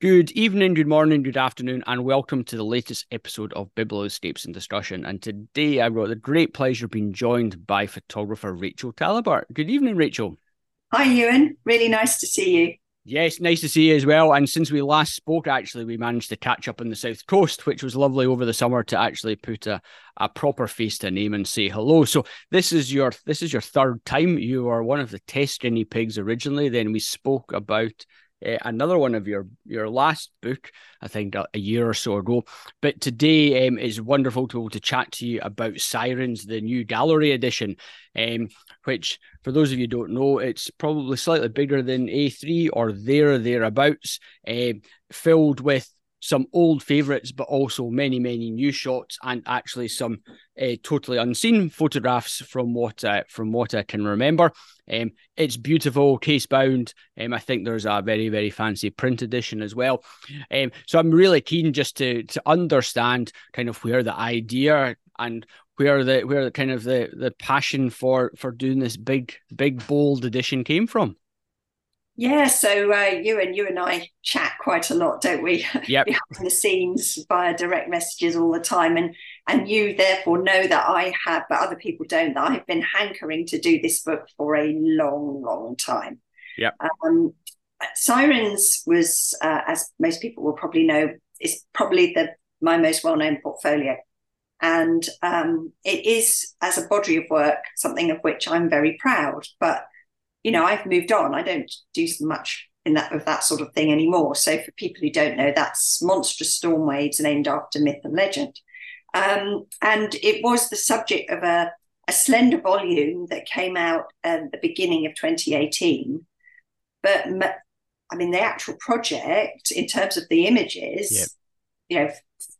Good evening, good morning, good afternoon, and welcome to the latest episode of Biblioscapes in Discussion. And today I've got the great pleasure of being joined by photographer Rachael Talibart. Good evening, Rachael. Hi, Ewan. Really nice to see you. Yes, nice to see you as well. And since we last spoke, actually, we managed to catch up on the south coast, which was lovely over the summer to actually put a, a proper face to name and say hello. So this is your this is your third time. You are one of the test guinea pigs originally. Then we spoke about uh, another one of your your last book, I think a, a year or so ago. But today um, is wonderful to to chat to you about Sirens, the new gallery edition, um, which for those of you don't know, it's probably slightly bigger than A3 or there thereabouts, uh, filled with some old favourites, but also many, many new shots and actually some uh, totally unseen photographs from what uh, from what I can remember. Um, it's beautiful, case bound. Um, I think there's a very, very fancy print edition as well. Um, so I'm really keen just to to understand kind of where the idea and where the where the kind of the the passion for for doing this big big bold edition came from. Yeah, so uh, you and you and I chat quite a lot, don't we? Yep. Behind the scenes via direct messages all the time, and and you therefore know that I have, but other people don't. That I've been hankering to do this book for a long, long time. Yeah. Um, Sirens was, uh, as most people will probably know, is probably the my most well known portfolio, and um, it is as a body of work something of which I'm very proud, but you know, I've moved on. I don't do much in that of that sort of thing anymore. So for people who don't know, that's Monstrous Storm Waves named after myth and legend. Um, and it was the subject of a, a slender volume that came out at the beginning of 2018. But I mean, the actual project, in terms of the images, yep. you know,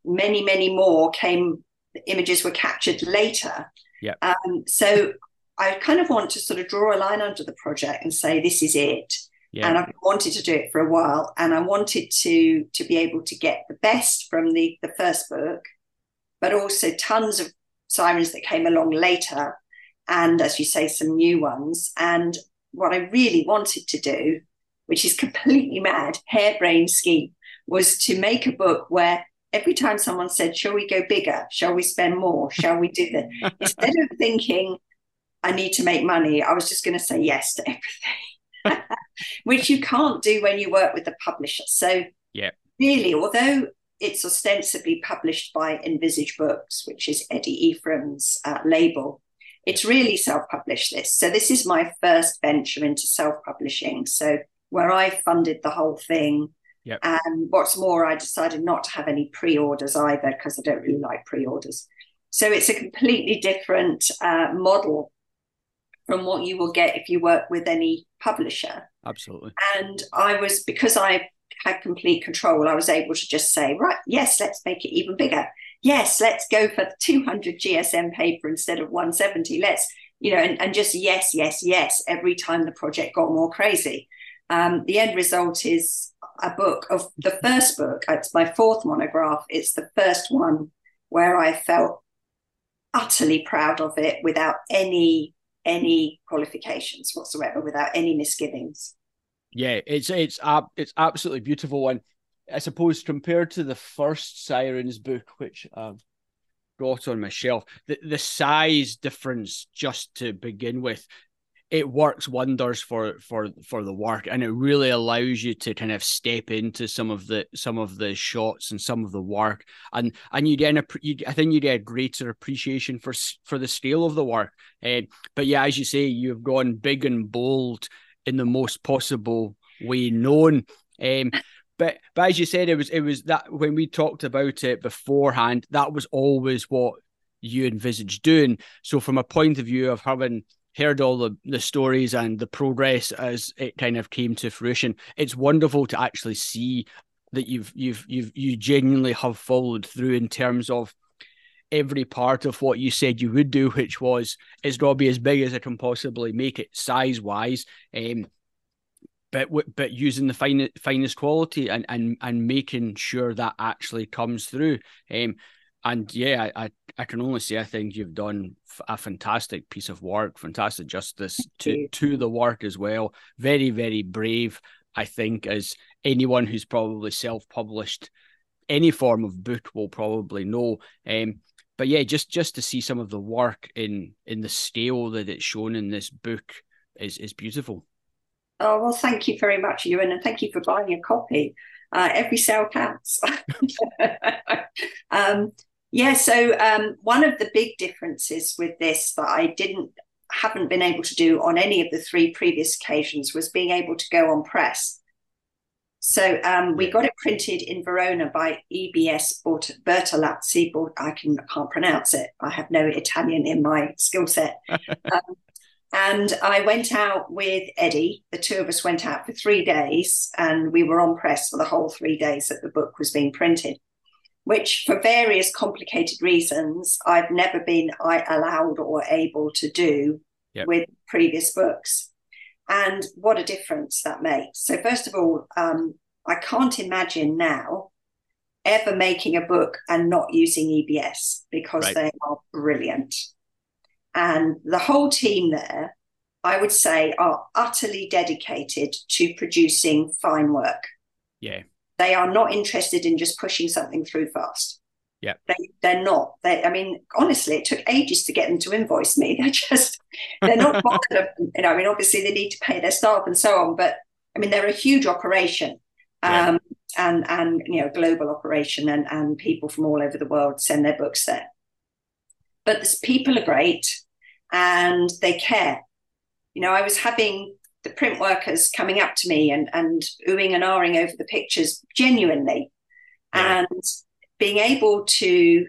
many, many more came, the images were captured later. Yeah. Um, so I kind of want to sort of draw a line under the project and say this is it. Yeah. And I've wanted to do it for a while, and I wanted to to be able to get the best from the the first book, but also tons of sirens that came along later, and as you say, some new ones. And what I really wanted to do, which is completely mad, harebrained scheme, was to make a book where every time someone said, "Shall we go bigger? Shall we spend more? Shall we do that?" instead of thinking I need to make money, I was just going to say yes to everything, which you can't do when you work with the publisher. So, yeah, really, although it's ostensibly published by Envisage Books, which is Eddie Ephraim's uh, label, it's really self published this. So, this is my first venture into self publishing. So, where I funded the whole thing. Yep. And what's more, I decided not to have any pre orders either because I don't really like pre orders. So it's a completely different uh, model from what you will get if you work with any publisher. Absolutely. And I was, because I had complete control, I was able to just say, right, yes, let's make it even bigger. Yes, let's go for 200 GSM paper instead of 170. Let's, you know, and, and just yes, yes, yes, every time the project got more crazy. Um, the end result is a book of the first book. It's my fourth monograph. It's the first one where I felt utterly proud of it without any any qualifications whatsoever without any misgivings. Yeah, it's it's it's absolutely beautiful, and I suppose compared to the first Sirens book, which I've got on my shelf, the the size difference just to begin with it works wonders for for for the work and it really allows you to kind of step into some of the some of the shots and some of the work and and you get you, I think you get a greater appreciation for for the scale of the work uh, but yeah as you say you've gone big and bold in the most possible way known um, but but as you said it was it was that when we talked about it beforehand that was always what you envisaged doing. So from a point of view of having heard all the, the stories and the progress as it kind of came to fruition. It's wonderful to actually see that you've you've you've you genuinely have followed through in terms of every part of what you said you would do, which was it's to be as big as I can possibly make it size wise. Um, but but using the finest finest quality and and and making sure that actually comes through. Um, and yeah, I, I can only say I think you've done a fantastic piece of work, fantastic justice to to the work as well. Very very brave, I think, as anyone who's probably self-published any form of book will probably know. Um, but yeah, just just to see some of the work in in the scale that it's shown in this book is is beautiful. Oh well, thank you very much, Ewan, and thank you for buying a copy. Uh, every sale counts. um, yeah, so um, one of the big differences with this that I didn't haven't been able to do on any of the three previous occasions was being able to go on press. So um, we got it printed in Verona by EBS Bertolazzi. I can I can't pronounce it. I have no Italian in my skill set. um, and I went out with Eddie. The two of us went out for three days, and we were on press for the whole three days that the book was being printed which for various complicated reasons I've never been allowed or able to do yep. with previous books. And what a difference that makes. So, first of all, um, I can't imagine now ever making a book and not using EBS because right. they are brilliant. And the whole team there, I would say, are utterly dedicated to producing fine work. Yeah. They are not interested in just pushing something through fast. Yeah. They, they're not. They, I mean, honestly, it took ages to get them to invoice me. They're just, they're not bothered. you know, I mean, obviously they need to pay their staff and so on, but I mean, they're a huge operation. Um, yeah. and and you know global operation and and people from all over the world send their books there but the people are great and they care you know i was having the print workers coming up to me and and oohing and ahhing over the pictures genuinely, yeah. and being able to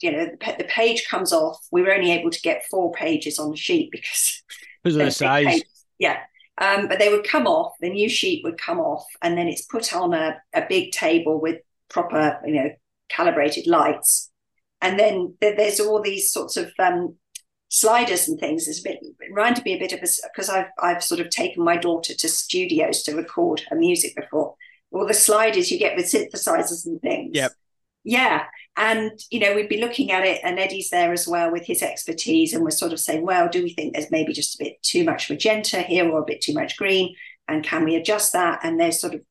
you know the, page comes off. We were only able to get four pages on the sheet because because of the size. Pages. Yeah. Um, but they would come off, the new sheet would come off, and then it's put on a, a big table with proper, you know, calibrated lights. And then there's all these sorts of um, sliders and things is a bit reminded me a bit of a because I've I've sort of taken my daughter to studios to record her music before. All the sliders you get with synthesizers and things. Yep. Yeah. And you know, we'd be looking at it, and Eddie's there as well with his expertise, and we're sort of saying, well, do we think there's maybe just a bit too much magenta here or a bit too much green? And can we adjust that? And they're sort of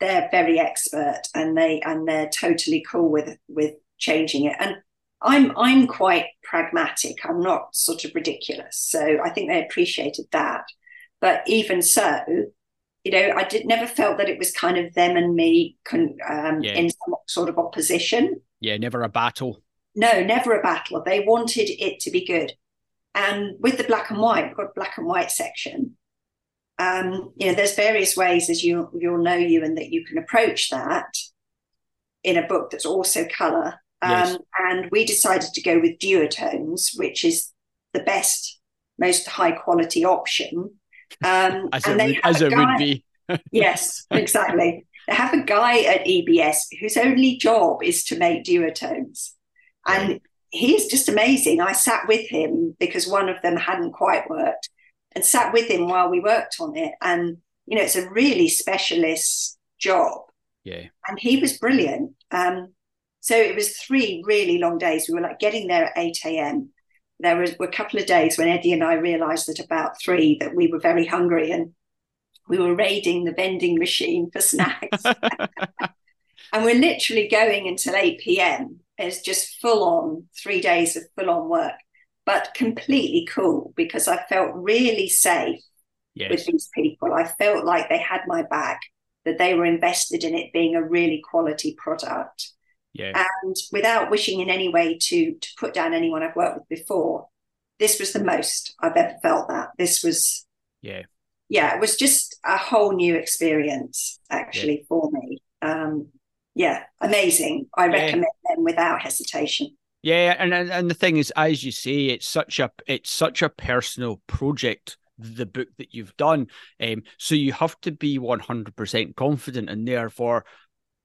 they're very expert and they and they're totally cool with with changing it. And I'm I'm quite pragmatic. I'm not sort of ridiculous. So I think they appreciated that. But even so, you know, I did never felt that it was kind of them and me con, um, yeah. in some sort of opposition. Yeah, never a battle. No, never a battle. They wanted it to be good. And with the black and white, we've got black and white section. Um, you know, there's various ways, as you you'll know, you and that you can approach that in a book that's also color Yes. Um, and we decided to go with duotones, which is the best, most high quality option. Um, as it, as it would be. yes, exactly. They have a guy at EBS whose only job is to make duotones. And he is just amazing. I sat with him because one of them hadn't quite worked and sat with him while we worked on it. And, you know, it's a really specialist job. Yeah. And he was brilliant. Um, so it was three really long days. We were like getting there at 8 a.m. There was, were a couple of days when Eddie and I realized that about three that we were very hungry and we were raiding the vending machine for snacks. and we're literally going until 8 p.m. It's just full on three days of full on work, but completely cool because I felt really safe yes. with these people. I felt like they had my back, that they were invested in it being a really quality product. Yeah. And without wishing in any way to to put down anyone I've worked with before, this was the most I've ever felt that. This was yeah. Yeah, it was just a whole new experience actually yeah. for me. Um yeah, amazing. I yeah. recommend them without hesitation. Yeah, and and the thing is, as you say, it's such a it's such a personal project the book that you've done. Um, so you have to be 100% confident and therefore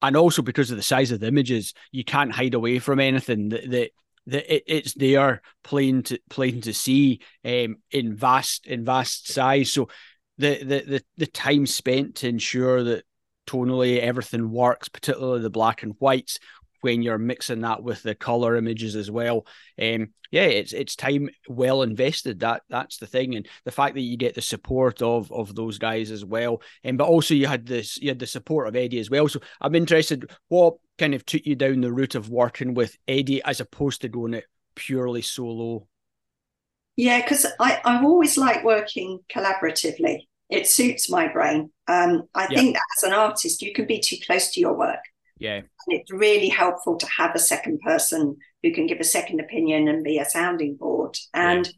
and also because of the size of the images, you can't hide away from anything. That that, that it, it's there, plain to plain to see, um, in vast in vast size. So the the the, the time spent to ensure that tonally everything works, particularly the black and whites. When you're mixing that with the color images as well. Um, yeah, it's it's time well invested. That that's the thing, and the fact that you get the support of of those guys as well. And um, but also you had this you had the support of Eddie as well. So I'm interested what kind of took you down the route of working with Eddie as opposed to going it purely solo. Yeah, because I I've always liked working collaboratively. It suits my brain. Um, I think that as an artist, you can be too close to your work. Yeah. And it's really helpful to have a second person who can give a second opinion and be a sounding board. And yeah.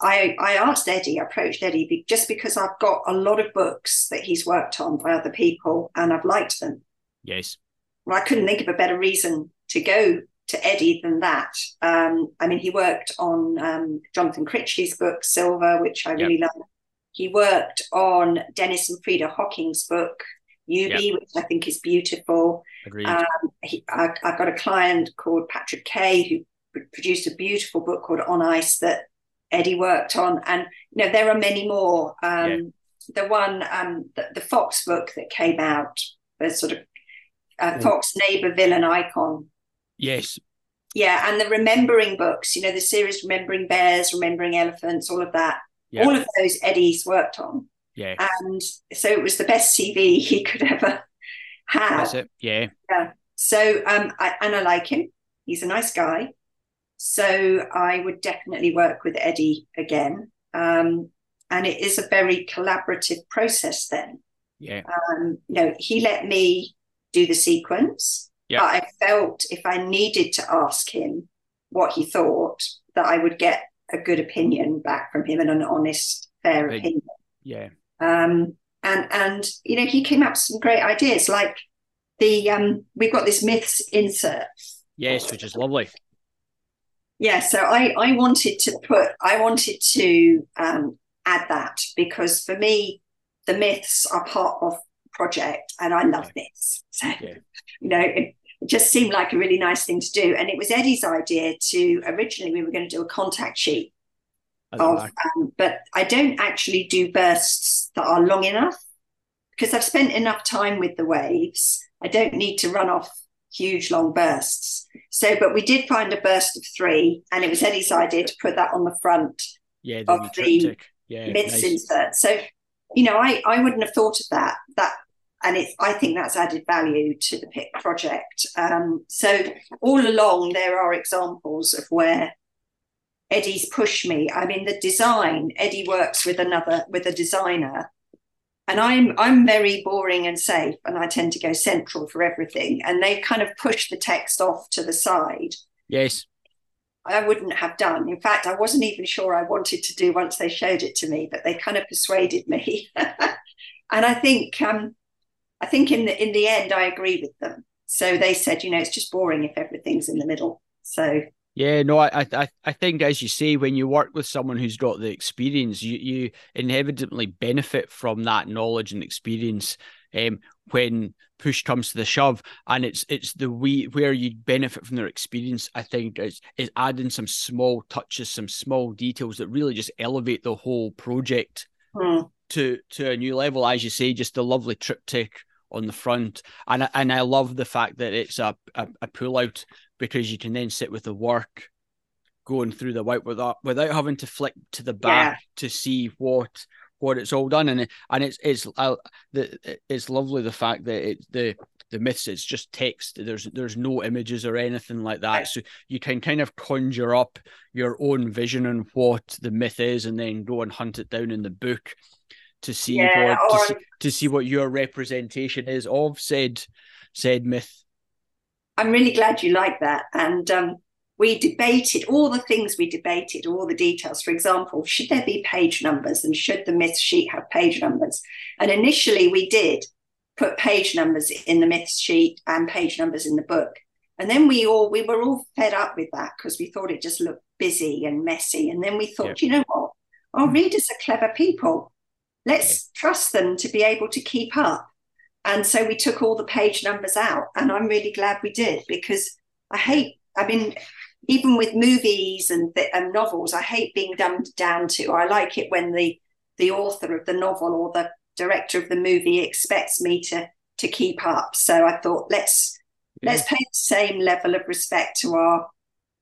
I, I asked Eddie, I approached Eddie just because I've got a lot of books that he's worked on by other people and I've liked them. Yes. Well, I couldn't think of a better reason to go to Eddie than that. Um, I mean, he worked on um, Jonathan Critchley's book, Silver, which I really yep. love. He worked on Dennis and Frida Hocking's book, Eubie, yep. which I think is beautiful. Agreed. Um, he, I, have got a client called Patrick Kay who produced a beautiful book called On Ice that Eddie worked on, and you know there are many more. Um, yeah. The one, um, the, the, Fox book that came out, the sort of uh, Fox neighbor villain icon. Yes. Yeah, and the remembering books, you know, the series Remembering Bears, Remembering Elephants, all of that. Yeah. All of those Eddie's worked on. Yeah. And so it was the best CV he could ever have. That's it. Yeah. Yeah. So um I, and I like him. He's a nice guy. So I would definitely work with Eddie again. Um and it is a very collaborative process then. Yeah. Um, you know, he let me do the sequence. Yeah. But I felt if I needed to ask him what he thought, that I would get a good opinion back from him and an honest, fair opinion. Yeah. Um, and and you know he came up with some great ideas like the um we've got this myths insert. Yes which is lovely. Yeah so i i wanted to put i wanted to um add that because for me the myths are part of project and i love myths so yeah. you know it, it just seemed like a really nice thing to do. And it was eddie's idea to originally we were going to do a contact sheet of, um, but I don't actually do bursts that are long enough because I've spent enough time with the waves. I don't need to run off huge long bursts. So, but we did find a burst of three, and it was Eddie's idea to put that on the front yeah, the of the yeah, myths nice. insert. So, you know, I I wouldn't have thought of that. That and it's I think that's added value to the PIC project. Um, so all along there are examples of where Eddie's pushed me. I mean, the design. Eddie works with another with a designer, and I'm I'm very boring and safe, and I tend to go central for everything. And they kind of push the text off to the side. Yes, I wouldn't have done. In fact, I wasn't even sure I wanted to do once they showed it to me, but they kind of persuaded me. and I think um, I think in the in the end, I agree with them. So they said, you know, it's just boring if everything's in the middle. So yeah, no, I, I, I think as you say, when you work with someone who's got the experience, you, you inevitably benefit from that knowledge and experience. Um, when push comes to the shove, and it's it's the we where you benefit from their experience. I think is is adding some small touches, some small details that really just elevate the whole project mm. to to a new level. As you say, just a lovely triptych on the front, and and I love the fact that it's a a, a pull out because you can then sit with the work going through the white without without having to flick to the back yeah. to see what what it's all done and and it's it's uh, the it's lovely the fact that it the the myths it's just text there's there's no images or anything like that right. so you can kind of conjure up your own vision on what the myth is and then go and hunt it down in the book to see yeah, what or... to, see, to see what your representation is of said said myth I'm really glad you like that. And um, we debated all the things we debated, all the details. For example, should there be page numbers and should the myth sheet have page numbers? And initially we did put page numbers in the myth sheet and page numbers in the book. And then we all we were all fed up with that because we thought it just looked busy and messy. And then we thought, you know what? Our readers are clever people. Let's trust them to be able to keep up. And so we took all the page numbers out. And I'm really glad we did because I hate, I mean, even with movies and, and novels, I hate being dumbed down to. I like it when the the author of the novel or the director of the movie expects me to to keep up. So I thought let's Yeah. Let's pay the same level of respect to our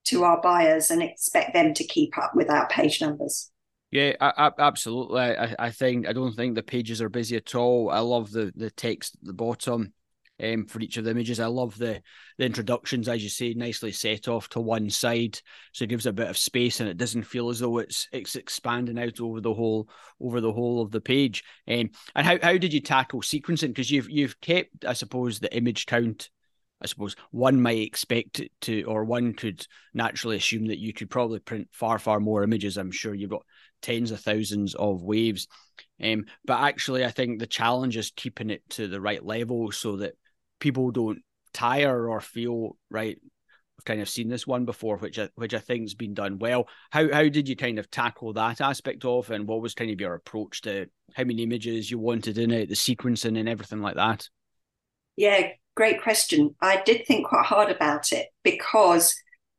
to our buyers and expect them to keep up with our page numbers. Yeah, I, I, absolutely. I, I think I don't think the pages are busy at all. I love the the text at the bottom um, for each of the images. I love the the introductions, as you say, nicely set off to one side, so it gives a bit of space and it doesn't feel as though it's it's expanding out over the whole over the whole of the page. Um, and how, how did you tackle sequencing? Because you've you've kept, I suppose, the image count. I suppose one might expect to, or one could naturally assume that you could probably print far, far more images. I'm sure you've got tens of thousands of waves. Um, but actually, I think the challenge is keeping it to the right level so that people don't tire or feel right. I've kind of seen this one before, which I, which I think has been done well. How how did you kind of tackle that aspect of, and what was kind of your approach to how many images you wanted in it, the sequencing, and everything like that? Yeah, great question. I did think quite hard about it because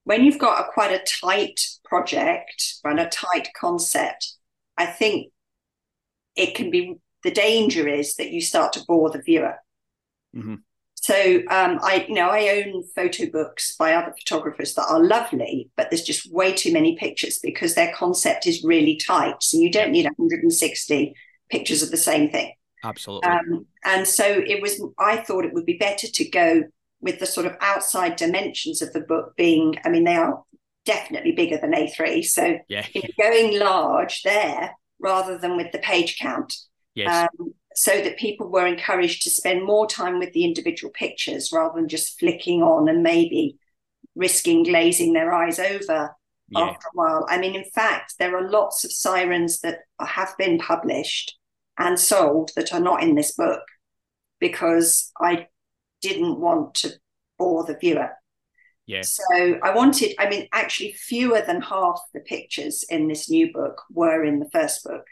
when you've got a quite a tight project and a tight concept, I think it can be the danger is that you start to bore the viewer. Mm-hmm. So um, I, you know, I own photo books by other photographers that are lovely, but there's just way too many pictures because their concept is really tight. So you don't need 160 pictures of the same thing. Absolutely. Um, and so it was. I thought it would be better to go with the sort of outside dimensions of the book being. I mean, they are definitely bigger than A3. So yeah. you know, going large there rather than with the page count. Yes. Um, so that people were encouraged to spend more time with the individual pictures rather than just flicking on and maybe risking glazing their eyes over yeah. after a while. I mean, in fact, there are lots of sirens that have been published and sold that are not in this book because I didn't want to bore the viewer. Yes. So I wanted, I mean, actually, fewer than half the pictures in this new book were in the first book.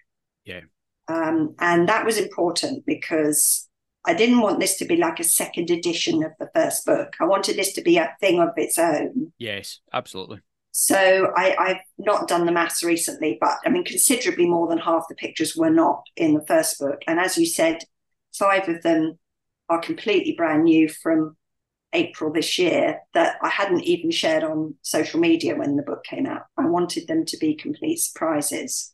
Yeah. Um, and that was important because I didn't want this to be like a second edition of the first book. I wanted this to be a thing of its own. Yes, absolutely. So I, I've not done the maths recently, but I mean, considerably more than half the pictures were not in the first book. And as you said, five of them are completely brand new from April this year that I hadn't even shared on social media when the book came out. I wanted them to be complete surprises.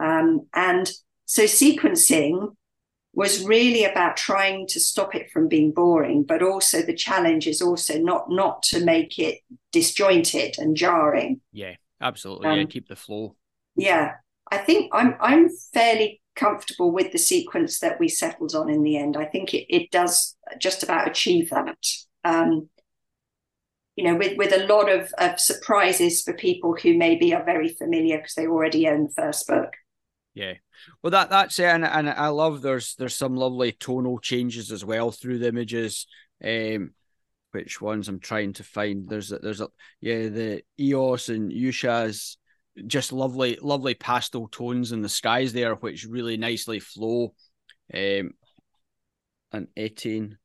Um, and so sequencing was really about trying to stop it from being boring, but also the challenge is also not not to make it disjointed and jarring. Yeah, absolutely. Um, yeah, keep the flow. Yeah. I think I'm I'm fairly comfortable with the sequence that we settled on in the end. I think it, it does just about achieve that. Um, you know, with, with a lot of, of surprises for people who maybe are very familiar because they already own the first book. Yeah. Well, that that's it, and, and I love there's there's some lovely tonal changes as well through the images. Um, which ones I'm trying to find? There's a, there's a yeah the Eos and Ushas just lovely, lovely pastel tones in the skies there, which really nicely flow. Um, and 18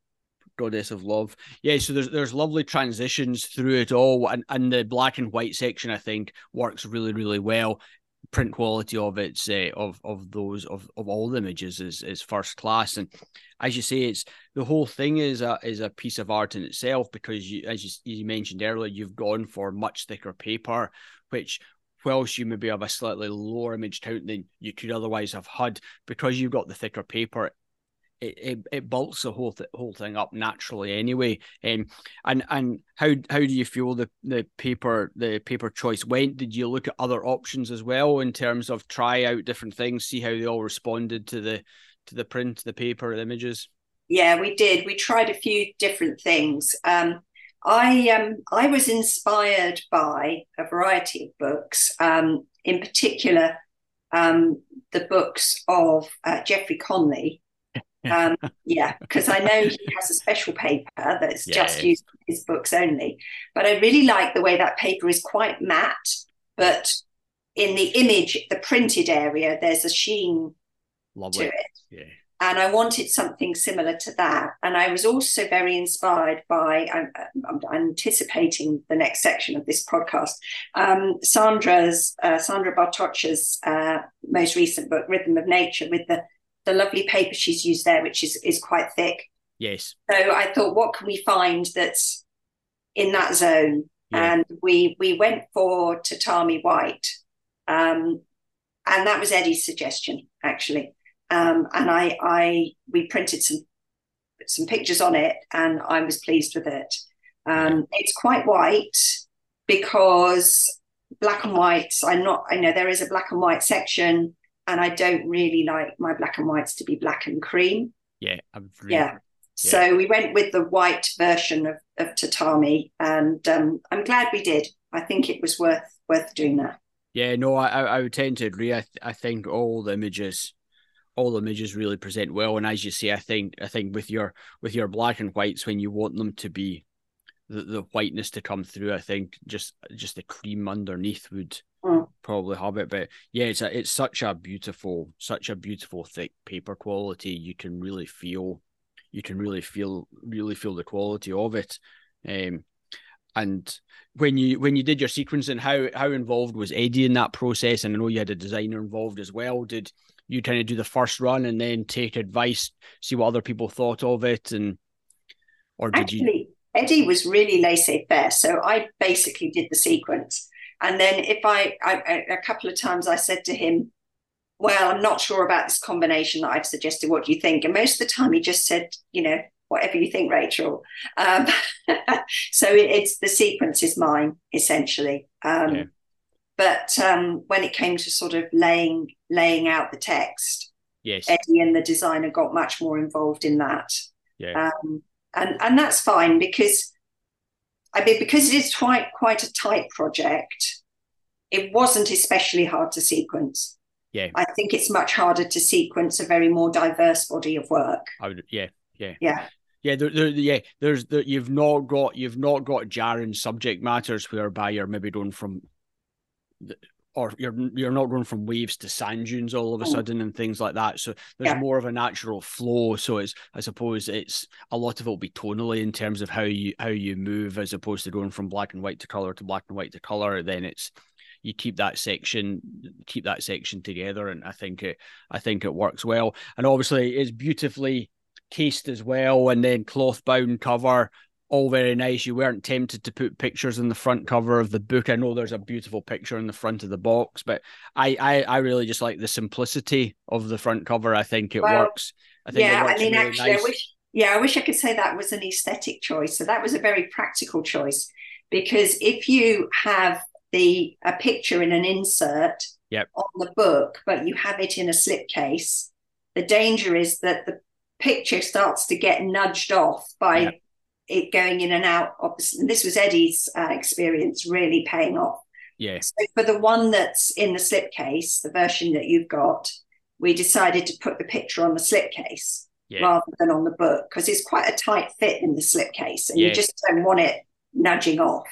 goddess of love. Yeah so there's there's lovely transitions through it all and and the black and white section i think works really really well. Print quality of its uh, of of those of of all the images is is first class. And as you say it's the whole thing is a is a piece of art in itself because you as you, you mentioned earlier you've gone for much thicker paper which whilst you maybe have a slightly lower image count than you could otherwise have had, because you've got the thicker paper, it, it, it bulks the whole th- whole thing up naturally anyway. Um, and and how how do you feel the the paper the paper choice went? Did you look at other options as well in terms of try out different things, see how they all responded to the to the print, the paper, the images? Yeah, we did. We tried a few different things. Um, I um, I was inspired by a variety of books, um, in particular um, the books of uh, Jeffrey Conley. Um, yeah, because I know he has a special paper that's yeah, just used for his books only. But I really like the way that paper is quite matte, but in the image, the printed area, there's a sheen Lovely. to it. Yeah. And I wanted something similar to that. And I was also very inspired by, I'm, I'm anticipating the next section of this podcast, um, Sandra's, uh, Sandra Bartocha's uh, most recent book, Rhythm of Nature, with the, the lovely paper she's used there, which is, is quite thick. Yes. So I thought, what can we find that's in that zone? Yeah. And we we went for tatami white, um, and that was Eddie's suggestion actually. Um, and I I we printed some some pictures on it, and I was pleased with it. Um, it's quite white because black and whites. I'm not. I know there is a black and white section, and I don't really like my black and whites to be black and cream. Yeah, really, yeah. So we went with the white version of, of tatami, and um, I'm glad we did. I think it was worth worth doing that. Yeah, no, I I would tend to agree. I th- I think all the images, all images really present well, and as you say, I think I think with your with your black and whites when you want them to be the, the whiteness to come through, I think just just the cream underneath would mm. probably have it. But yeah, it's a, it's such a beautiful, such a beautiful thick paper quality. You can really feel you can really feel really feel the quality of it. Um, and when you when you did your sequencing, how how involved was Eddie in that process? And I know you had a designer involved as well. Did you kind of do the first run and then take advice, see what other people thought of it, and or did Actually, you? Eddie was really laissez-faire, so I basically did the sequence. And then if I, I a couple of times I said to him, well, I'm not sure about this combination that I've suggested. What do you think? And most of the time he just said, you know, whatever you think, Rachael. Um, so it's the sequence is mine essentially. Um, yeah. But um, when it came to sort of laying laying out the text, yes, Eddie and the designer got much more involved in that. Yeah. Um, and and that's fine because I mean because it is quite quite a tight project. It wasn't especially hard to sequence. Yeah. I think it's much harder to sequence a very more diverse body of work. I would, yeah, yeah, yeah. Yeah, there, there, yeah. There's the you've not got you've not got jarring subject matters whereby you're maybe going from, or you're you're not going from waves to sand dunes all of a mm. sudden and things like that. So there's yeah. more of a natural flow. So it's I suppose it's a lot of it will be tonally in terms of how you how you move as opposed to going from black and white to color to black and white to color. Then it's you keep that section keep that section together and i think it i think it works well and obviously it's beautifully cased as well and then cloth bound cover all very nice you weren't tempted to put pictures in the front cover of the book i know there's a beautiful picture in the front of the box but i i, I really just like the simplicity of the front cover i think it well, works i think yeah i mean really actually nice. i wish yeah i wish i could say that was an aesthetic choice so that was a very practical choice because if you have the a picture in an insert yep. on the book, but you have it in a slipcase, the danger is that the picture starts to get nudged off by yep. It going in and out. Obviously, this was Eddie's uh, experience really paying off. Yeah. So for the one that's in the slipcase, the version that you've got, we decided to put the picture on the slipcase yeah. rather than on the book because it's quite a tight fit in the slipcase, and yeah. you just don't want it nudging off.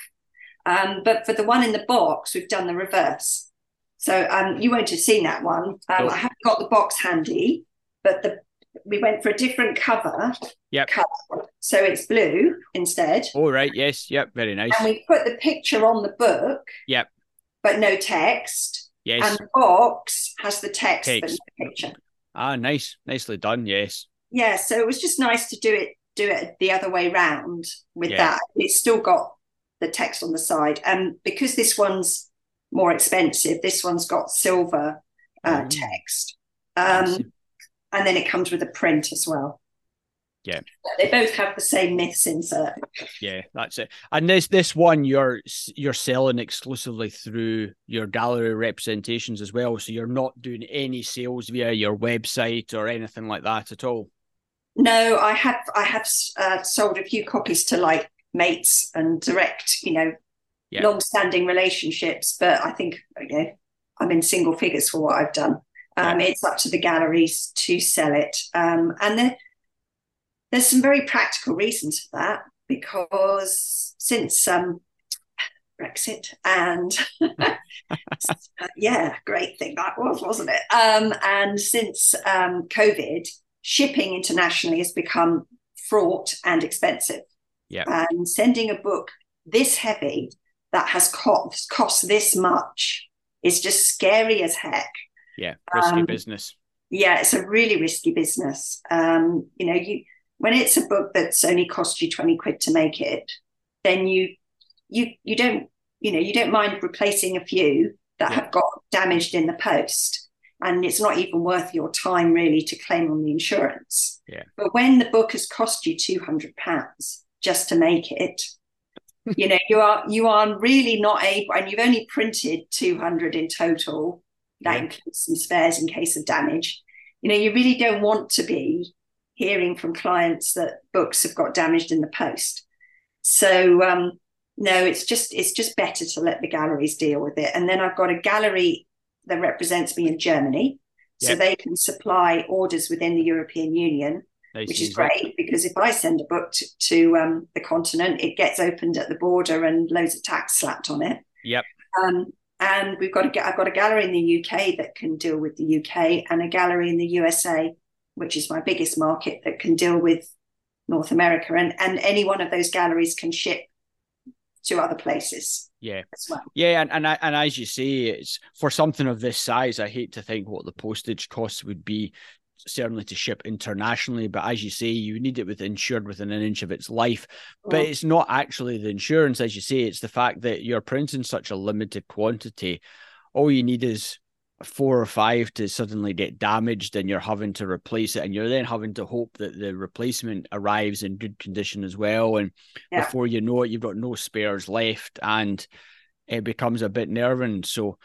Um, but for the one in the box, we've done the reverse. So um, you won't have seen that one. Um, oh. I haven't got the box handy, but the we went for a different cover. Yep. Cover. So it's blue instead. All right. Yes. Yep. Very nice. And we put the picture on the book. Yep. But no text. Yes. And the box has the text, text. but no picture. Ah, nice. Nicely done. Yes. Yeah. So it was just nice to do it do it the other way round with yeah. that. It's still got the text on the side. And because this one's more expensive, this one's got silver uh, mm. text. Um, and then it comes with a print as well. Yeah, they both have the same myths insert. Yeah, that's it. And this this one you're you're selling exclusively through your gallery representations as well. So you're not doing any sales via your website or anything like that at all. No, I have I have uh, sold a few copies to like mates and direct, you know, yeah. long-standing relationships. But I think you know, I'm in single figures for what I've done. Um. It's up to the galleries to sell it, um, and there, there's some very practical reasons for that because since um, Brexit and uh, yeah, great thing that was, wasn't it? Um, and since um, COVID, shipping internationally has become fraught and expensive. Yeah. And sending a book this heavy that has cost cost this much is just scary as heck. Yeah, risky um, business. Yeah, it's a really risky business. Um, you know, you when it's a book that's only cost you 20 quid to make it, then you you you don't you know you don't mind replacing a few that yeah. have got damaged in the post and it's not even worth your time really to claim on the insurance. Yeah. But when the book has cost you two hundred pounds just to make it, you know you are you are really not able, and you've only printed two hundred in total. That yeah. includes some spares in case of damage. You know you really don't want to be hearing from clients that books have got damaged in the post. So um, no, it's just it's just better to let the galleries deal with it. And then I've got a gallery that represents me in Germany, yep. so they can supply orders within the European Union, which is great because if I send a book to, to um, the continent, it gets opened at the border and loads of tax slapped on it. Yep. Um, and we've got a, I've got a gallery in the UK that can deal with the UK, and a gallery in the USA, which is my biggest market, that can deal with North America. And and any one of those galleries can ship to other places. Yeah, well. yeah, and and and as you say, it's for something of this size. I hate to think what the postage costs would be, certainly to ship internationally. But as you say, you need it with insured within an inch of its life. But oh. it's not actually the insurance, as you say. It's the fact that you're printing such a limited quantity. All you need is four or five to suddenly get damaged and you're having to replace it and you're then having to hope that the replacement arrives in good condition as well and yeah. before you know it you've got no spares left and it becomes a bit nerving so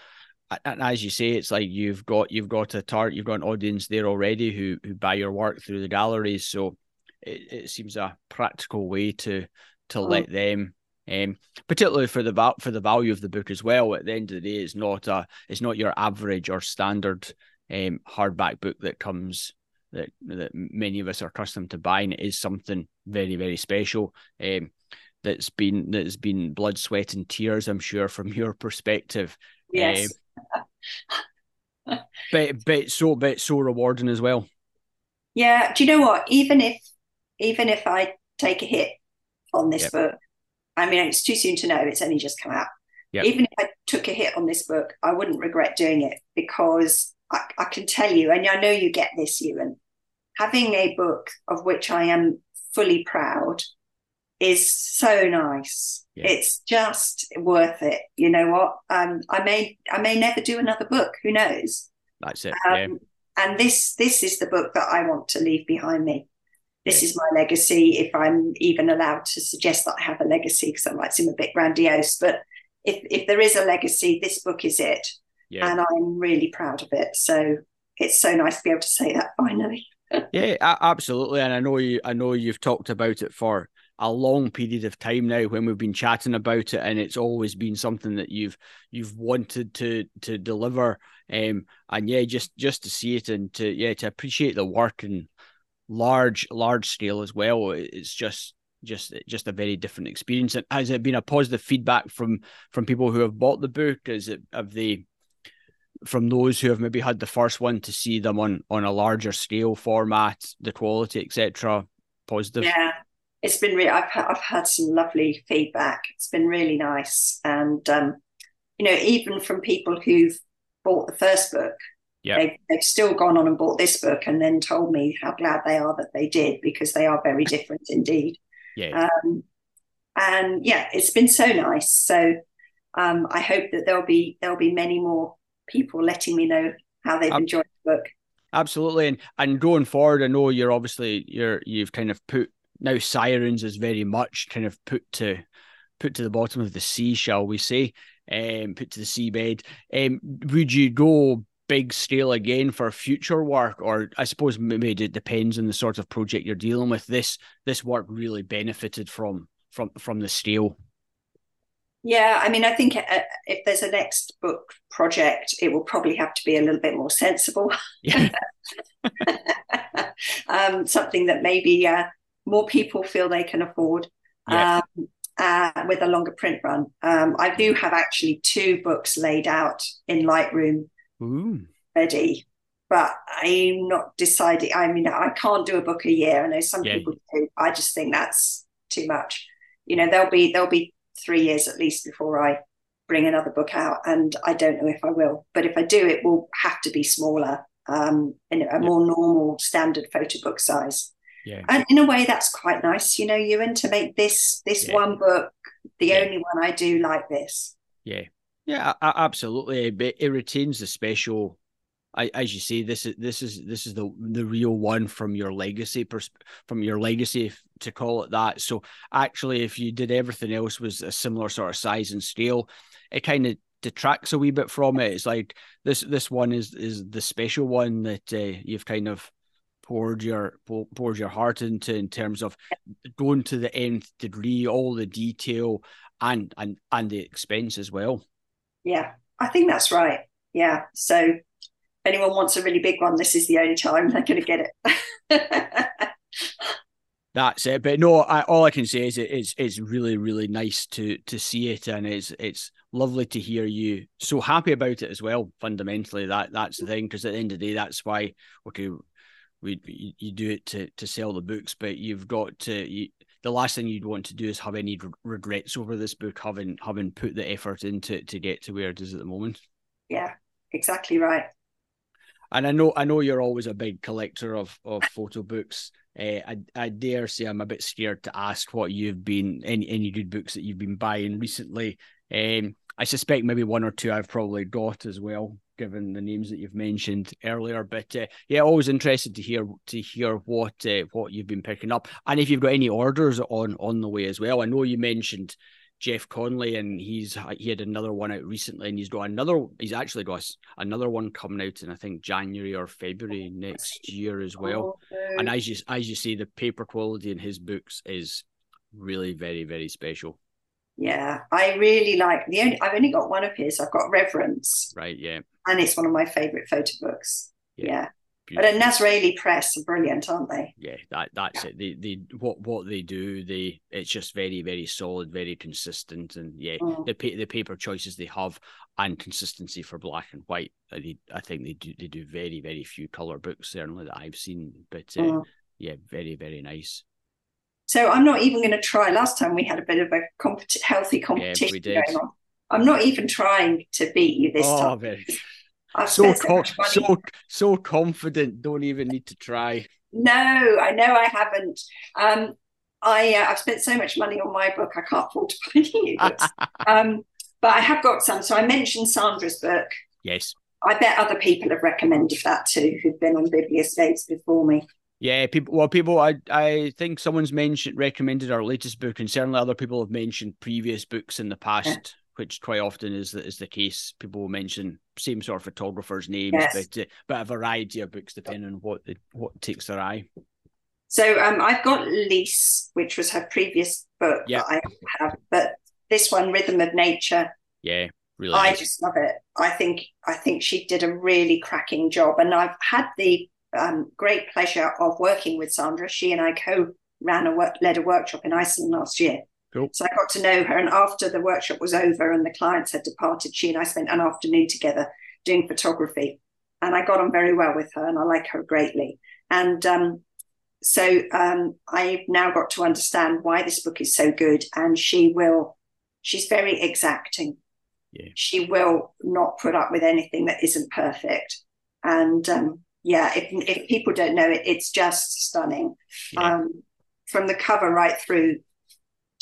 and as you say it's like you've got you've got a target you've got an audience there already who who buy your work through the galleries so it, it seems a practical way to to oh. let them um, particularly for the for the value of the book as well. At the end of the day, it's not a it's not your average or standard um, hardback book that comes that that many of us are accustomed to buying. It is something very very special. Um, that's been that's been blood, sweat, and tears. I'm sure from your perspective. Yes. Um, but but so but so rewarding as well. Yeah. Do you know what? Even if even if I take a hit on this yep. book, I mean, it's too soon to know. It's only just come out. Yep. Even if I took a hit on this book, I wouldn't regret doing it because I, I can tell you, and I know you get this, Ewan, having a book of which I am fully proud is so nice. Yeah. It's just worth it. You know what? Um, I may I may never do another book. Who knows? That's it. Um, yeah. And this this is the book that I want to leave behind me this is my legacy if i'm even allowed to suggest that i have a legacy because that might seem a bit grandiose but if if there is a legacy this book is it yeah. and i'm really proud of it so it's so nice to be able to say that finally yeah absolutely and i know you i know you've talked about it for a long period of time now when we've been chatting about it and it's always been something that you've you've wanted to to deliver. Um and yeah just just to see it and to yeah to appreciate the work and large large scale as well it's just just just a very different experience. And has it been a positive feedback from from people who have bought the book? Is it have they from those who have maybe had the first one to see them on on a larger scale format the quality etc positive? Yeah it's been really I've, I've had some lovely feedback it's been really nice and um you know even from people who've bought the first book yeah. They've, they've still gone on and bought this book and then told me how glad they are that they did because they are very different indeed. Yeah. Um, and yeah, it's been so nice. So um, I hope that there'll be there'll be many more people letting me know how they've enjoyed the book. Absolutely, and and going forward, I know you're obviously you're you've kind of put now sirens is very much kind of put to put to the bottom of the sea, shall we say? Um, put to the seabed. Um, would you go big scale again for future work or i suppose maybe it depends on the sort of project you're dealing with this this work really benefited from from from the scale yeah i mean i think uh, if there's a next book project it will probably have to be a little bit more sensible yeah. um, something that maybe uh, more people feel they can afford yeah. um, uh, with a longer print run. Um, I do have actually two books laid out in Lightroom Ooh. ready. But I'm not deciding. I mean, I can't do a book a year. I know some yeah. people do. I just think that's too much. You know, there'll be there'll be three years at least before I bring another book out, and I don't know if I will. But if I do, it will have to be smaller, um, in a more normal standard photo book size. Yeah. And in a way, that's quite nice, you know, Ewan, to make this this Yeah. one book the Yeah. only one I do like this. Yeah, yeah, absolutely. But it retains the special. I, as you say, this is this is this is the the real one from your legacy pers- from your legacy if- to call it that. So actually, if you did everything else was a similar sort of size and scale, it kind of detracts a wee bit from it. It's like this this one is is the special one that uh, you've kind of poured your pou- poured your heart into in terms of going to the nth degree, all the detail and and and the expense as well. Yeah, I think that's right. Yeah. So if anyone wants a really big one, this is the only time they're going to get it. That's it. But no, I, all I can say is it is it's really really nice to to see it, and it's it's lovely to hear you so happy about it as well. Fundamentally, that that's the thing because at the end of the day, that's why okay, we you, you do it to to sell the books, but you've got to you, the last thing you'd want to do is have any regrets over this book, having having put the effort into to get to where it is at the moment. yeah, exactly right. And I know I know you're always a big collector of of photo books. Uh, I I dare say I'm a bit scared to ask what you've been any any good books that you've been buying recently. Um, I suspect maybe one or two I've probably got as well, given the names that you've mentioned earlier. But uh, yeah, always interested to hear to hear what uh, what you've been picking up, and if you've got any orders on on the way as well. I know you mentioned Jeff Conley, and he's he had another one out recently, and he's got another. He's actually got another one coming out in I think January or February next year as well. Oh, And as you as you say, the paper quality in his books is really very very special. yeah, I really like the only. I've only got one of his. I've got Reverence, Right? Yeah. And it's one of my favourite photo books. Yeah. Yeah, but a. Nazraeli Press are brilliant, aren't they? yeah, that that's it. They they what what they do, they it's just very very solid, very consistent, and yeah, Mm. the pa- the paper choices they have and consistency for black and white. I, they, I think they do they do very very few color books certainly that I've seen, but uh, Mm. yeah, very very nice. So I'm not even going to try. Last time we had a bit of a healthy competition did. going on. I'm not even trying to beat you this oh, time. very I've so spent so co- much money. so confident. Don't even need to try. No, I know I haven't. Um, I uh, I've spent so much money on my book, I can't afford to buy any new books. um, but I have got some. So I mentioned Sandra's book. yes. I bet other people have recommended that too, who've been on Biblioscapes before me. Yeah, people. Well, people. I I think someone's mentioned recommended our latest book, and certainly other people have mentioned previous books in the past, which quite often is the, is the case. People will mention same sort of photographers' names, Yes. but uh, but a variety of books depending on what the, what takes their eye. So um, I've got Lys, which was her previous book Yeah. that I have, but this one, Rhythm of Nature, Yeah, really. I nice. just love it. I think I think she did a really cracking job, and I've had the um, great pleasure of working with Sandra. She and I co ran a work, led a workshop in Iceland last year. Cool. So I got to know her, and after the workshop was over and the clients had departed, she and I spent an afternoon together doing photography, and I got on very well with her, and I like her greatly. And um, so um, I've now got to understand why this book is so good, and she will. She's very exacting. Yeah. She will not put up with anything that isn't perfect, and um, yeah, if if people don't know it, it's just stunning. Yeah. Um, from the cover right through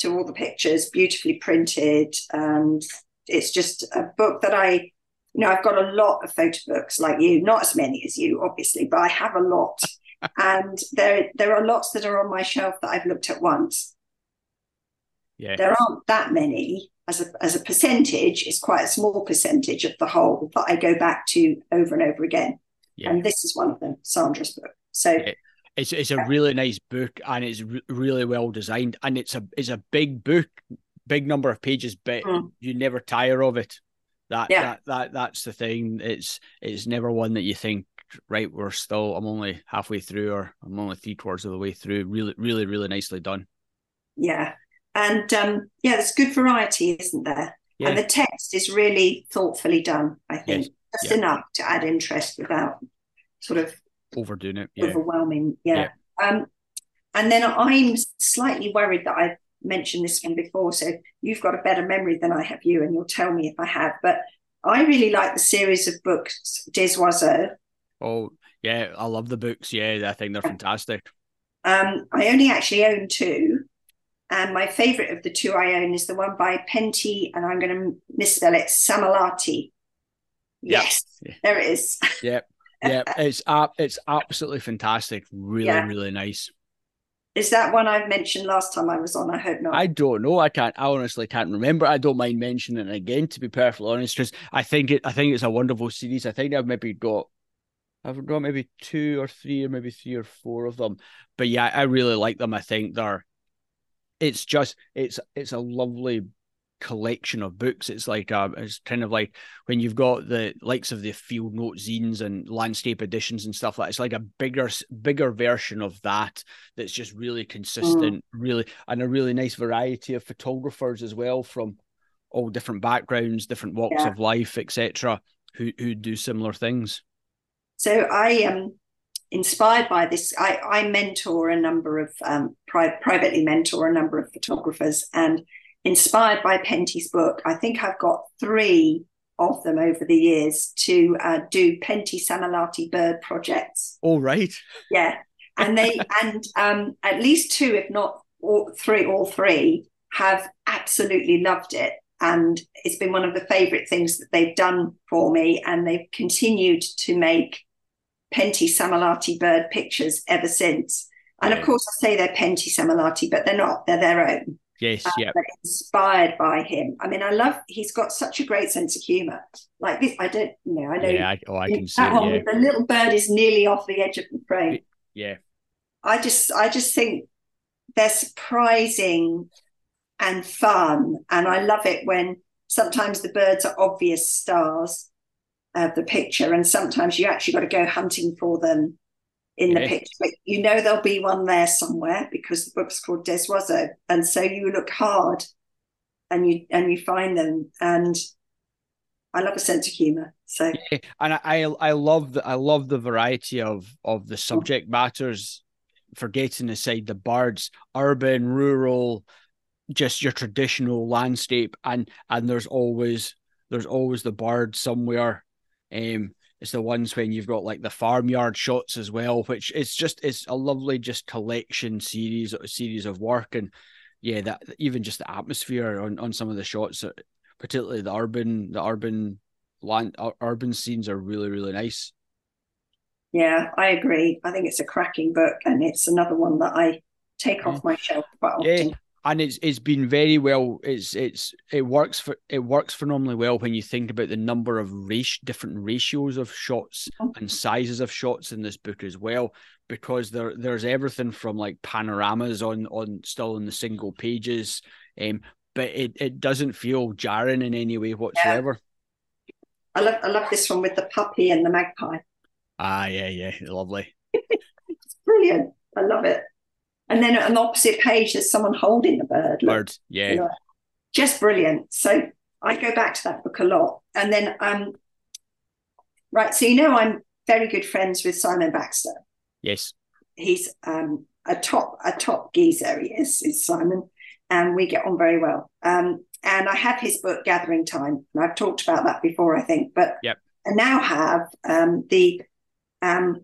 to all the pictures, beautifully printed, and it's just a book that I, you know, I've got a lot of photo books like you, not as many as you, obviously, but I have a lot, and there there are lots that are on my shelf that I've looked at once. yeah, There aren't that many as a as a percentage. It's quite a small percentage of the whole that I go back to over and over again, yeah. and this is one of them, Sandra's book. So Yeah. It's it's a really nice book and it's re- really well designed and it's a it's a big book, big number of pages, but Mm. you never tire of it. That Yeah. that that that's the thing. It's it's never one that you think right. We're still. I'm only halfway through, or I'm only three quarters of the way through. Really, really, really nicely done. Yeah. And um, yeah, there's good variety, isn't there? Yeah. And the text is really thoughtfully done, I think. Yes. Just Yeah. enough to add interest without sort of Overdoing it. Yeah. overwhelming. Yeah. Um, and then I'm slightly worried that I've mentioned this one before. So you've got a better memory than I have you, and you'll tell me if I have. But I really like the series of books, Des Oiseaux. Oh yeah, I love the books. Yeah, I think they're fantastic. Um, I only actually own two. And my favorite of the two I own is the one by Pentti, and I'm going to misspell it, Sammallahti. Yes, there it is. Yep. Yep. it's uh, it's absolutely fantastic. Really, yeah. really nice. Is that one I've mentioned last time I was on? I hope not. I don't know. I can't. I honestly can't remember. I don't mind mentioning it again. To be perfectly honest, because I think it. I think it's a wonderful series. I think I've maybe got. I've got maybe two or three, or maybe three or four of them. But yeah, I really like them. I think they're. It's just it's it's a lovely collection of books. It's like a, it's kind of like when you've got the likes of the field note zines and landscape editions and stuff like. It's like a bigger bigger version of that. That's just really consistent, mm. really, and a really nice variety of photographers as well from all different backgrounds, different walks yeah. of life, etc. Who who do similar things. So I am um, inspired by this. I, I mentor a number of um, pri- privately mentor a number of photographers and inspired by Pentti's book, I think I've got three of them over the years to uh, do Pentti Sammallahti bird projects. All right. Yeah. And they, and um, at least two, if not all, three, all three have absolutely loved it. And it's been one of the favorite things that they've done for me. And they've continued to make Pentti Sammallahti bird pictures ever since. And of course, I say they're Pentti Sammallahti, but they're not, they're their own. Yes, uh, yeah. Inspired by him. I mean, I love. He's got such a great sense of humor. Like this, I don't you know. I know. Yeah, I, oh, I can see. Yeah. The little bird is nearly off the edge of the frame. Yeah. I just, I just think they're surprising and fun, and I love it when sometimes the birds are obvious stars of the picture, and sometimes you actually got to go hunting for them in the picture. But you know there'll be one there somewhere because the book's called Des Oiseaux. And so you look hard and you and you find them. And I love a sense of humor. So yeah. and I I love the I love the variety of of the subject matters, forgetting aside the birds, urban, rural, just your traditional landscape and and there's always there's always the bird somewhere. Um it's the ones when you've got like the farmyard shots as well, which it's just it's a lovely just collection series series of work and yeah, that even just the atmosphere on, on some of the shots, uh, particularly the urban the urban land urban scenes are really really nice. Yeah, I agree. I think it's a cracking book, and it's another one that I take off my shelf quite often. Yeah, and it's it's been very well. It's it's it works for it works phenomenally well when you think about the number of race different ratios of shots oh. and sizes of shots in this book as well, because there there's everything from like panoramas on on still in the single pages, um, but it, it doesn't feel jarring in any way whatsoever. Yeah. I love I love this one with the puppy and the magpie. Ah, yeah, yeah, lovely. it's brilliant. I love it. And then on the opposite page, there's someone holding the bird. Bird, yeah. You know, just brilliant. So I go back to that book a lot. And then, um, right, so you know, I'm very good friends with Simon Baxter. Yes. He's um, a top a top geezer. He is, is Simon, and we get on very well. Um, and I have his book Gathering Time, and I've talked about that before, I think. But yep. I now have um, the um,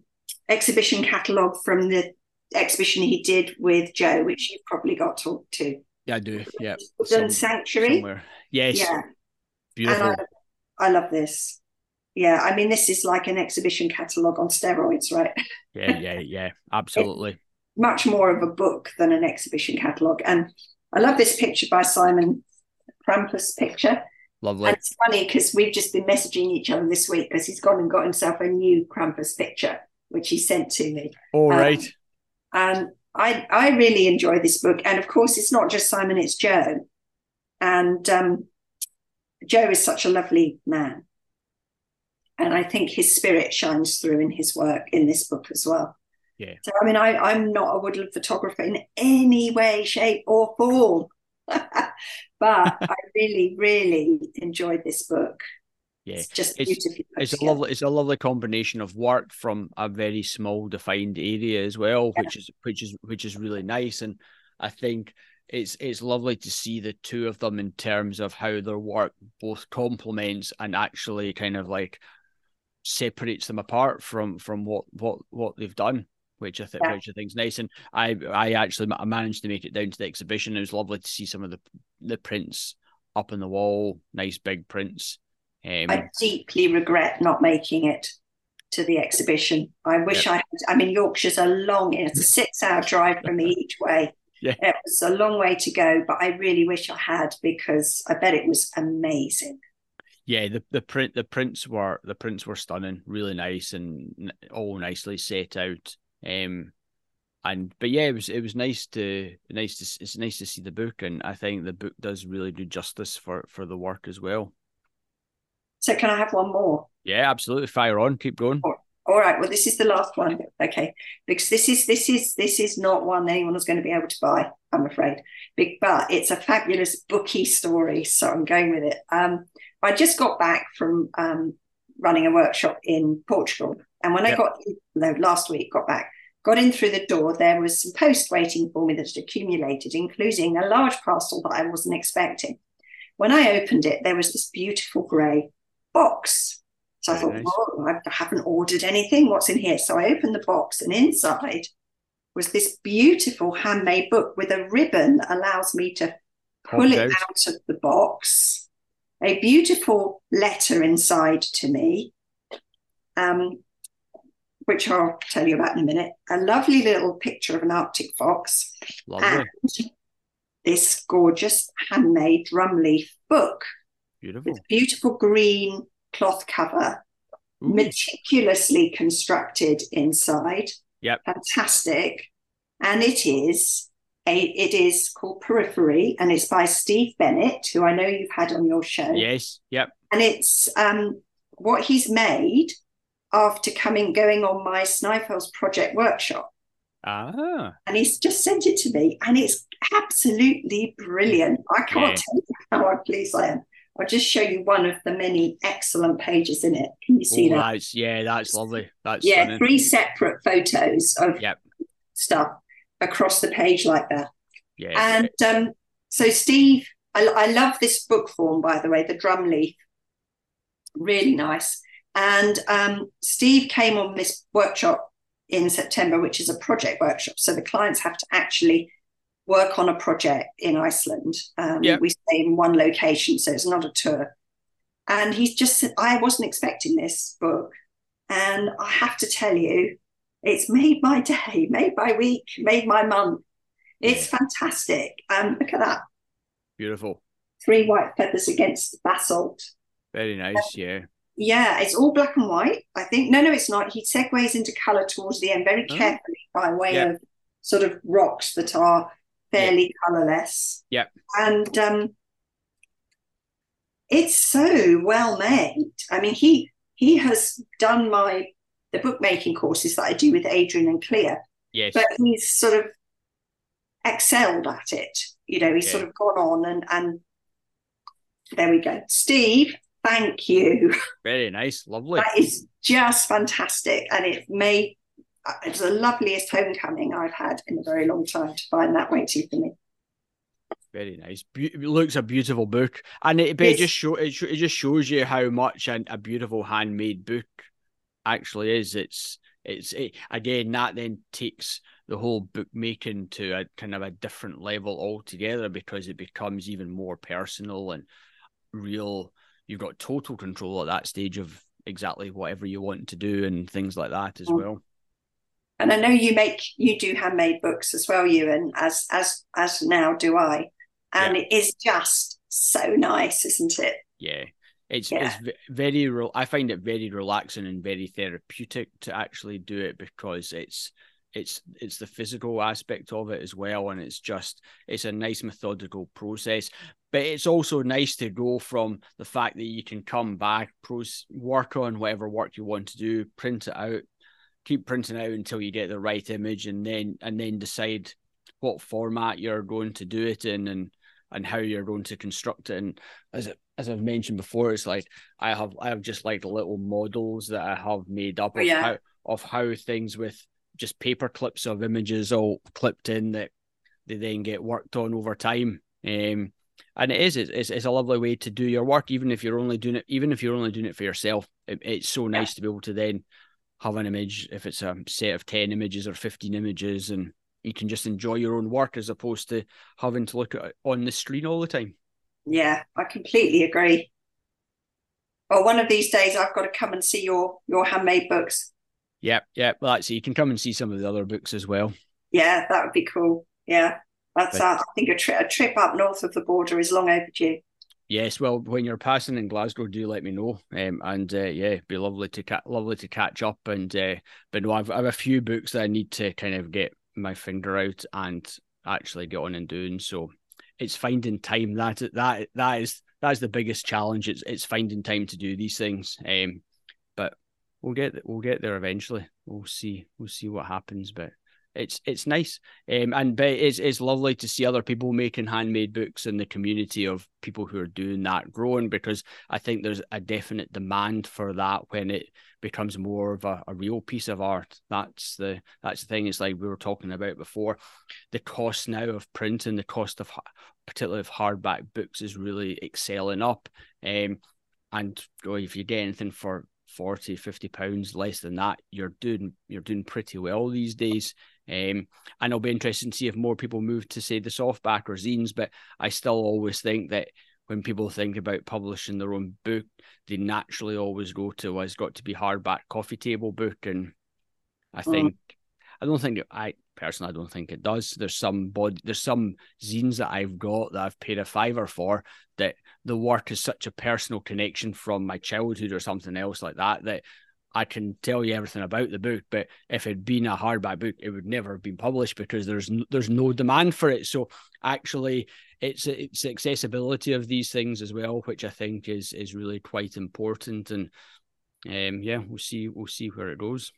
exhibition catalogue from the exhibition he did with Joe, which you've probably got to. to. Yeah, I do. Yeah. Done Sanctuary. Somewhere. Yes. Yeah. Beautiful. I, I, love this. Yeah, I mean, this is like an exhibition catalogue on steroids, right? yeah, yeah, yeah, absolutely. much more of a book than an exhibition catalogue. And I love this picture by Simon Krampus picture. Lovely. And it's funny because we've just been messaging each other this week because he's gone and got himself a new Krampus picture, which he sent to me. All um, right. And I I really enjoy this book. And of course, it's not just Simon; it's Joe. And um, Joe is such a lovely man, and I think his spirit shines through in his work in this book as well. Yeah. So I mean, I I'm not a woodland photographer in any way, shape, or form. but I really, really enjoyed this book yeah, it's just it's, it's a lovely it's a lovely combination of work from a very small defined area as well, yeah. which is which is which is really nice. And I think it's it's lovely to see the two of them in terms of how their work both complements and actually kind of like separates them apart from from what what what they've done. which I think yeah. which I think is nice. And I I actually I managed to make it down to the exhibition. It was lovely to see some of the the prints up on the wall, nice big prints. Um, I deeply regret not making it to the exhibition. I wish yeah. I had. I mean, Yorkshire's a long. It's a six-hour drive from me each way. Yeah. It was a long way to go, but I really wish I had because I bet it was amazing. Yeah, the, the print the prints were the prints were stunning, really nice and all nicely set out. Um, and but yeah, it was it was nice to nice to it's nice to see the book, and I think the book does really do justice for for the work as well. So can I have one more? Yeah, absolutely. Fire on. Keep going. All right. Well, this is the last one. Okay, because this is this is this is not one anyone is going to be able to buy. I'm afraid, but it's a fabulous booky story, so I'm going with it. Um, I just got back from um, running a workshop in Portugal, and when yep. I got no last week, got back, got in through the door, there was some post waiting for me that had accumulated, including a large parcel that I wasn't expecting. When I opened it, there was this beautiful grey box so I thought, nice. well, I haven't ordered anything. What's in here? So I opened the box, and inside was this beautiful handmade book with a ribbon that allows me to pull it out of the box. A beautiful letter inside to me, um, which I'll tell you about in a minute. A lovely little picture of an Arctic fox. Lovely. And this gorgeous handmade drum leaf book. Beautiful. beautiful green cloth cover, Ooh. meticulously constructed inside. Yep. Fantastic. And it is a it is called Periphery and it's by Steve Bennett, who I know you've had on your show. Yes. Yep. And it's um what he's made after coming going on my Snæfell's project workshop. Ah. And he's just sent it to me and it's absolutely brilliant. I can't yeah. tell you how pleased I am. I'll just show you one of the many excellent pages in it. Can you see that? That's, yeah, that's lovely. That's yeah, stunning. three separate photos of yep. stuff across the page like that. Yeah, and um, so Steve, I, I love this book form by the way, the drum leaf, really nice. And um, Steve came on this workshop in September, which is a project workshop. So the clients have to actually work on a project in Iceland. Um, yep. We stay in one location, so it's not a tour. And he's just said, I wasn't expecting this book. And I have to tell you, it's made my day, made my week, made my month. It's yeah. fantastic. Um, look at that. Beautiful. Three white feathers against basalt. Very nice, yeah. Yeah, it's all black and white. I think no, no, it's not. He segues into colour towards the end very oh. carefully oh. by way yeah. of sort of rocks that are fairly yeah. colorless. Yep. And um, it's so well made. I mean, he he has done my the bookmaking courses that I do with Adrian and Clear. Yes. But he's sort of excelled at it. You know, he's yeah. sort of gone on and and there we go. Steve, thank you. Very nice, lovely. That is just fantastic. And it made it's the loveliest homecoming I've had in a very long time to find that waiting for me. Very nice. Be- it looks a beautiful book, and it, it just show it, it just shows you how much an, a beautiful handmade book actually is. It's it's it, again that then takes the whole bookmaking to a kind of a different level altogether because it becomes even more personal and real. You've got total control at that stage of exactly whatever you want to do and things like that as mm. well and I know you make you do handmade books as well, Ewan, as as as now do I, and yeah. it is just so nice, isn't it? Yeah, it's yeah. it's very. I find it very relaxing and very therapeutic to actually do it because it's it's it's the physical aspect of it as well, and it's just it's a nice methodical process. But it's also nice to go from the fact that you can come back, pros, work on whatever work you want to do, print it out, keep printing out until you get the right image and then and then decide what format you're going to do it in and and how you're going to construct it and as it, as I've mentioned before it's like I have I have just like little models that I have made up of yeah. how of how things with just paper clips of images all clipped in that they then get worked on over time um and it is it's, it's a lovely way to do your work even if you're only doing it even if you're only doing it for yourself it, it's so nice yeah. to be able to then have an image if it's a set of 10 images or 15 images and you can just enjoy your own work as opposed to having to look at it on the screen all the time. Yeah i completely agree. Well one of these days i've got to come and see your your handmade books. Yeah yeah well actually you can come and see some of the other books as well. Yeah that would be cool. Yeah that's but, i think a, tri- a trip up north of the border is long overdue Yes, well, when you're passing in Glasgow, do let me know. Um, and uh, yeah, be lovely to ca- lovely to catch up. And uh, but no, I've I have a few books that I need to kind of get my finger out and actually get on and doing. So it's finding time. That that that is that is the biggest challenge. It's it's finding time to do these things. Um, but we'll get we'll get there eventually. We'll see we'll see what happens. But it's it's nice, um, and but it's it's lovely to see other people making handmade books in the community of people who are doing that growing because I think there's a definite demand for that when it becomes more of a, a real piece of art. That's the that's the thing. It's like we were talking about before. The cost now of printing the cost of particularly of hardback books is really excelling up. Um, and oh, if you get anything for 40 50 pounds less than that you're doing you're doing pretty well these days um, and it'll be interesting to see if more people move to say the softback or zines. But I still always think that when people think about publishing their own book, they naturally always go to well, it's got to be hardback coffee table book. And I mm. think mm. I don't think I personally I don't think it does. There's some body there's some zines that I've got that I've paid a fiver for that the work is such a personal connection from my childhood or something else like that that I can tell you everything about the book, but if it'd been a hardback book, it would never have been published because there's no, there's no demand for it. So actually, it's it's accessibility of these things as well, which I think is is really quite important. And um, yeah, we'll see we'll see where it goes.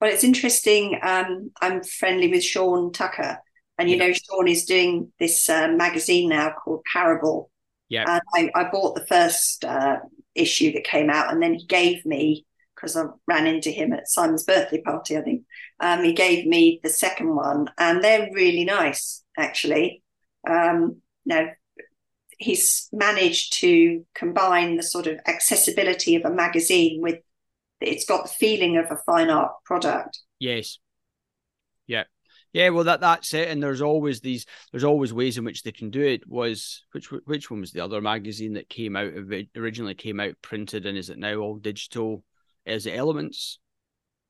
Well, it's interesting. Um, I'm friendly with Sean Tucker, and you yeah. know Sean is doing this uh, magazine now called Parable. Yeah, and I, I bought the first uh, issue that came out, and then he gave me because I ran into him at Simon's birthday party, I think. Um, he gave me the second one, and they're really nice, actually. Um, now, he's managed to combine the sort of accessibility of a magazine with it's got the feeling of a fine art product. Yes. Yeah. Yeah, well that that's it. And there's always these there's always ways in which they can do it. Was which which one was the other magazine that came out originally came out printed and is it now all digital? Is it Elements?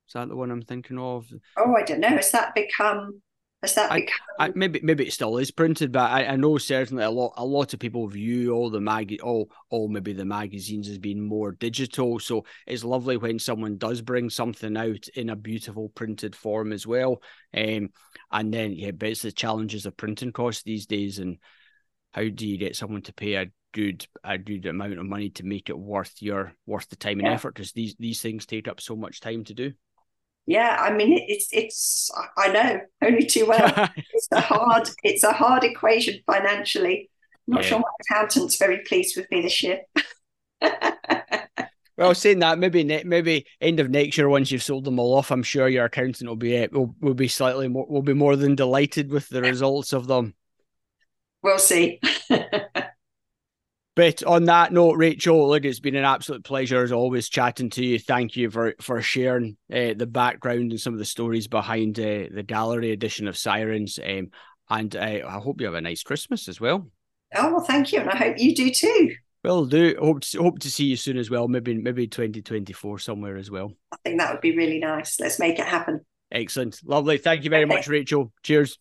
Is that the one I'm thinking of? Oh, I don't know. Has that become? Has that I, become? I, maybe maybe it still is printed, but I, I know certainly a lot a lot of people view all the mag all all maybe the magazines as being more digital. So it's lovely when someone does bring something out in a beautiful printed form as well. Um, and then yeah, but it's the challenges of printing costs these days and how do you get someone to pay a good a good amount of money to make it worth your worth the time and yeah. effort because these these things take up so much time to do. Yeah i mean it's it's i know only too well. It's a hard it's a hard equation financially. I'm not yeah. sure my accountant's very pleased with me this year. Well saying that maybe ne- maybe end of next year once you've sold them all off i'm sure your accountant will be uh, will, will be slightly more will be more than delighted with the results of them. We'll see but on that note, Rachael, look, it's been an absolute pleasure as always chatting to you. Thank you for for sharing uh, the background and some of the stories behind uh, the gallery edition of Sirens. Um, and uh, I hope you have a nice Christmas as well. Oh well, thank you, and I hope you do too. Will do. Hope to, hope to see you soon as well. Maybe maybe twenty twenty four somewhere as well. I think that would be really nice. Let's make it happen. Excellent, lovely. Thank you very okay. much, Rachael. Cheers.